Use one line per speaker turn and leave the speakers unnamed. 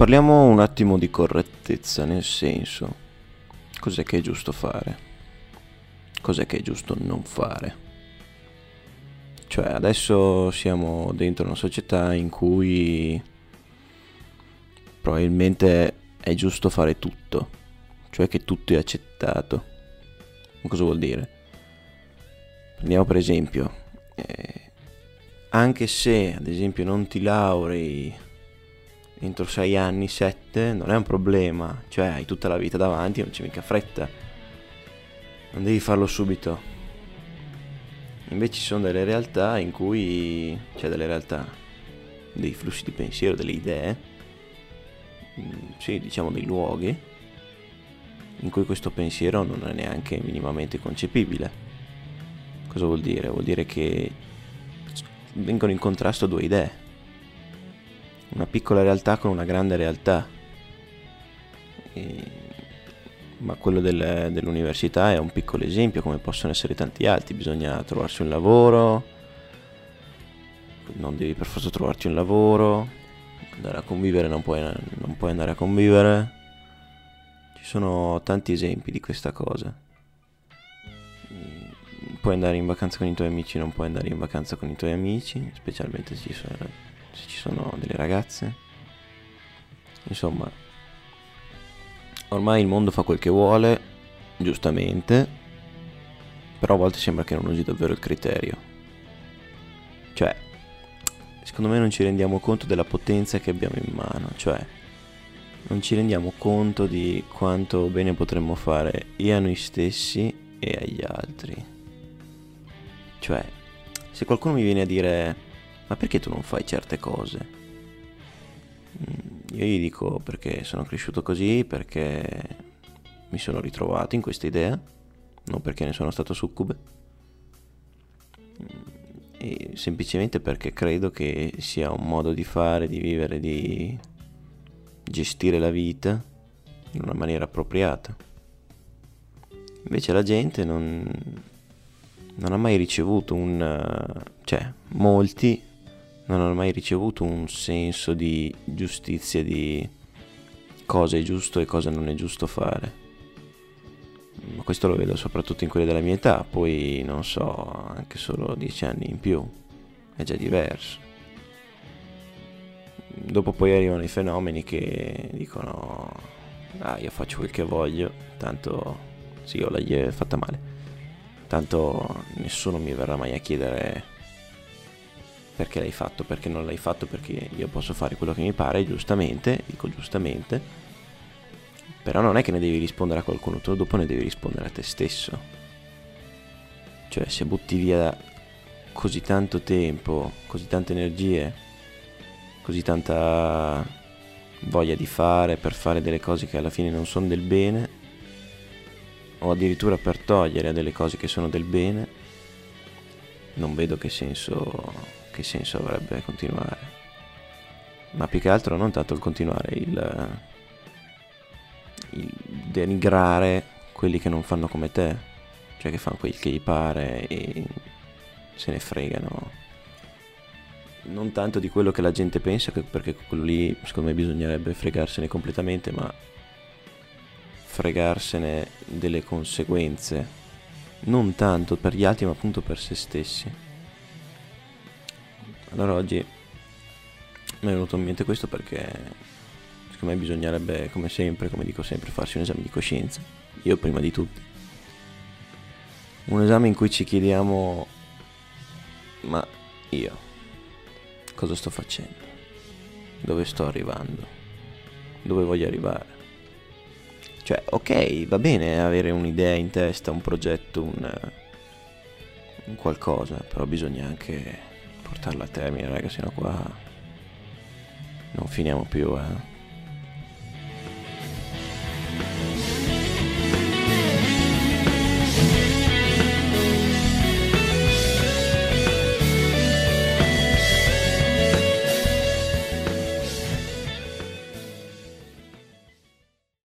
Parliamo un attimo di correttezza, nel senso, cos'è che è giusto fare? Cos'è che è giusto non fare? Cioè, adesso siamo dentro una società in cui probabilmente è giusto fare tutto, cioè che tutto è accettato. Cosa vuol dire? Prendiamo per esempio, eh, anche se ad esempio non ti laurei entro 6 anni, 7, non è un problema, cioè hai tutta la vita davanti, non c'è mica fretta, non devi farlo subito. Invece ci sono delle realtà in cui c'è delle realtà, dei flussi di pensiero, delle idee, mm, sì, diciamo dei luoghi, in cui questo pensiero non è neanche minimamente concepibile. Cosa vuol dire? Vuol dire che vengono in contrasto due idee una piccola realtà con una grande realtà. E, ma quello del, dell'università è un piccolo esempio, come possono essere tanti altri. Bisogna trovarsi un lavoro, non devi per forza trovarti un lavoro, andare a convivere non puoi, non puoi andare a convivere. Ci sono tanti esempi di questa cosa. Puoi andare in vacanza con i tuoi amici, non puoi andare in vacanza con i tuoi amici, specialmente se ci sono se ci sono delle ragazze. Insomma, ormai il mondo fa quel che vuole, giustamente, però a volte sembra che non usi davvero il criterio. Cioè, secondo me non ci rendiamo conto della potenza che abbiamo in mano, cioè non ci rendiamo conto di quanto bene potremmo fare e a noi stessi e agli altri. Cioè, se qualcuno mi viene a dire ma perché tu non fai certe cose? Mm, io gli dico perché sono cresciuto così, perché mi sono ritrovato in questa idea, non perché ne sono stato succube, mm, e semplicemente perché credo che sia un modo di fare, di vivere, di gestire la vita in una maniera appropriata. Invece la gente non, non ha mai ricevuto un... cioè molti non hanno mai ricevuto un senso di giustizia, di cosa è giusto e cosa non è giusto fare. Ma questo lo vedo soprattutto in quelli della mia età, poi non so, anche solo dieci anni in più, è già diverso. Dopo poi arrivano i fenomeni che dicono, ah io faccio quel che voglio, tanto sì, io l'ho fatta male, tanto nessuno mi verrà mai a chiedere perché l'hai fatto, perché non l'hai fatto, perché io posso fare quello che mi pare, giustamente, dico giustamente, però non è che ne devi rispondere a qualcuno, tu dopo ne devi rispondere a te stesso. Cioè, se butti via così tanto tempo, così tante energie, così tanta voglia di fare per fare delle cose che alla fine non sono del bene, o addirittura per togliere delle cose che sono del bene, non vedo che senso che senso avrebbe continuare? Ma più che altro non tanto il continuare, il, il denigrare quelli che non fanno come te, cioè che fanno quel che gli pare e se ne fregano. Non tanto di quello che la gente pensa, perché quello lì secondo me bisognerebbe fregarsene completamente, ma fregarsene delle conseguenze. Non tanto per gli altri, ma appunto per se stessi. Allora oggi mi è venuto in mente questo perché secondo me bisognerebbe, come sempre, come dico sempre, farsi un esame di coscienza. Io prima di tutti. Un esame in cui ci chiediamo, ma io cosa sto facendo? Dove sto arrivando? Dove voglio arrivare? Cioè, ok, va bene avere un'idea in testa, un progetto, un, un qualcosa, però bisogna anche portarla a termine, raga, sennò qua non finiamo più, eh.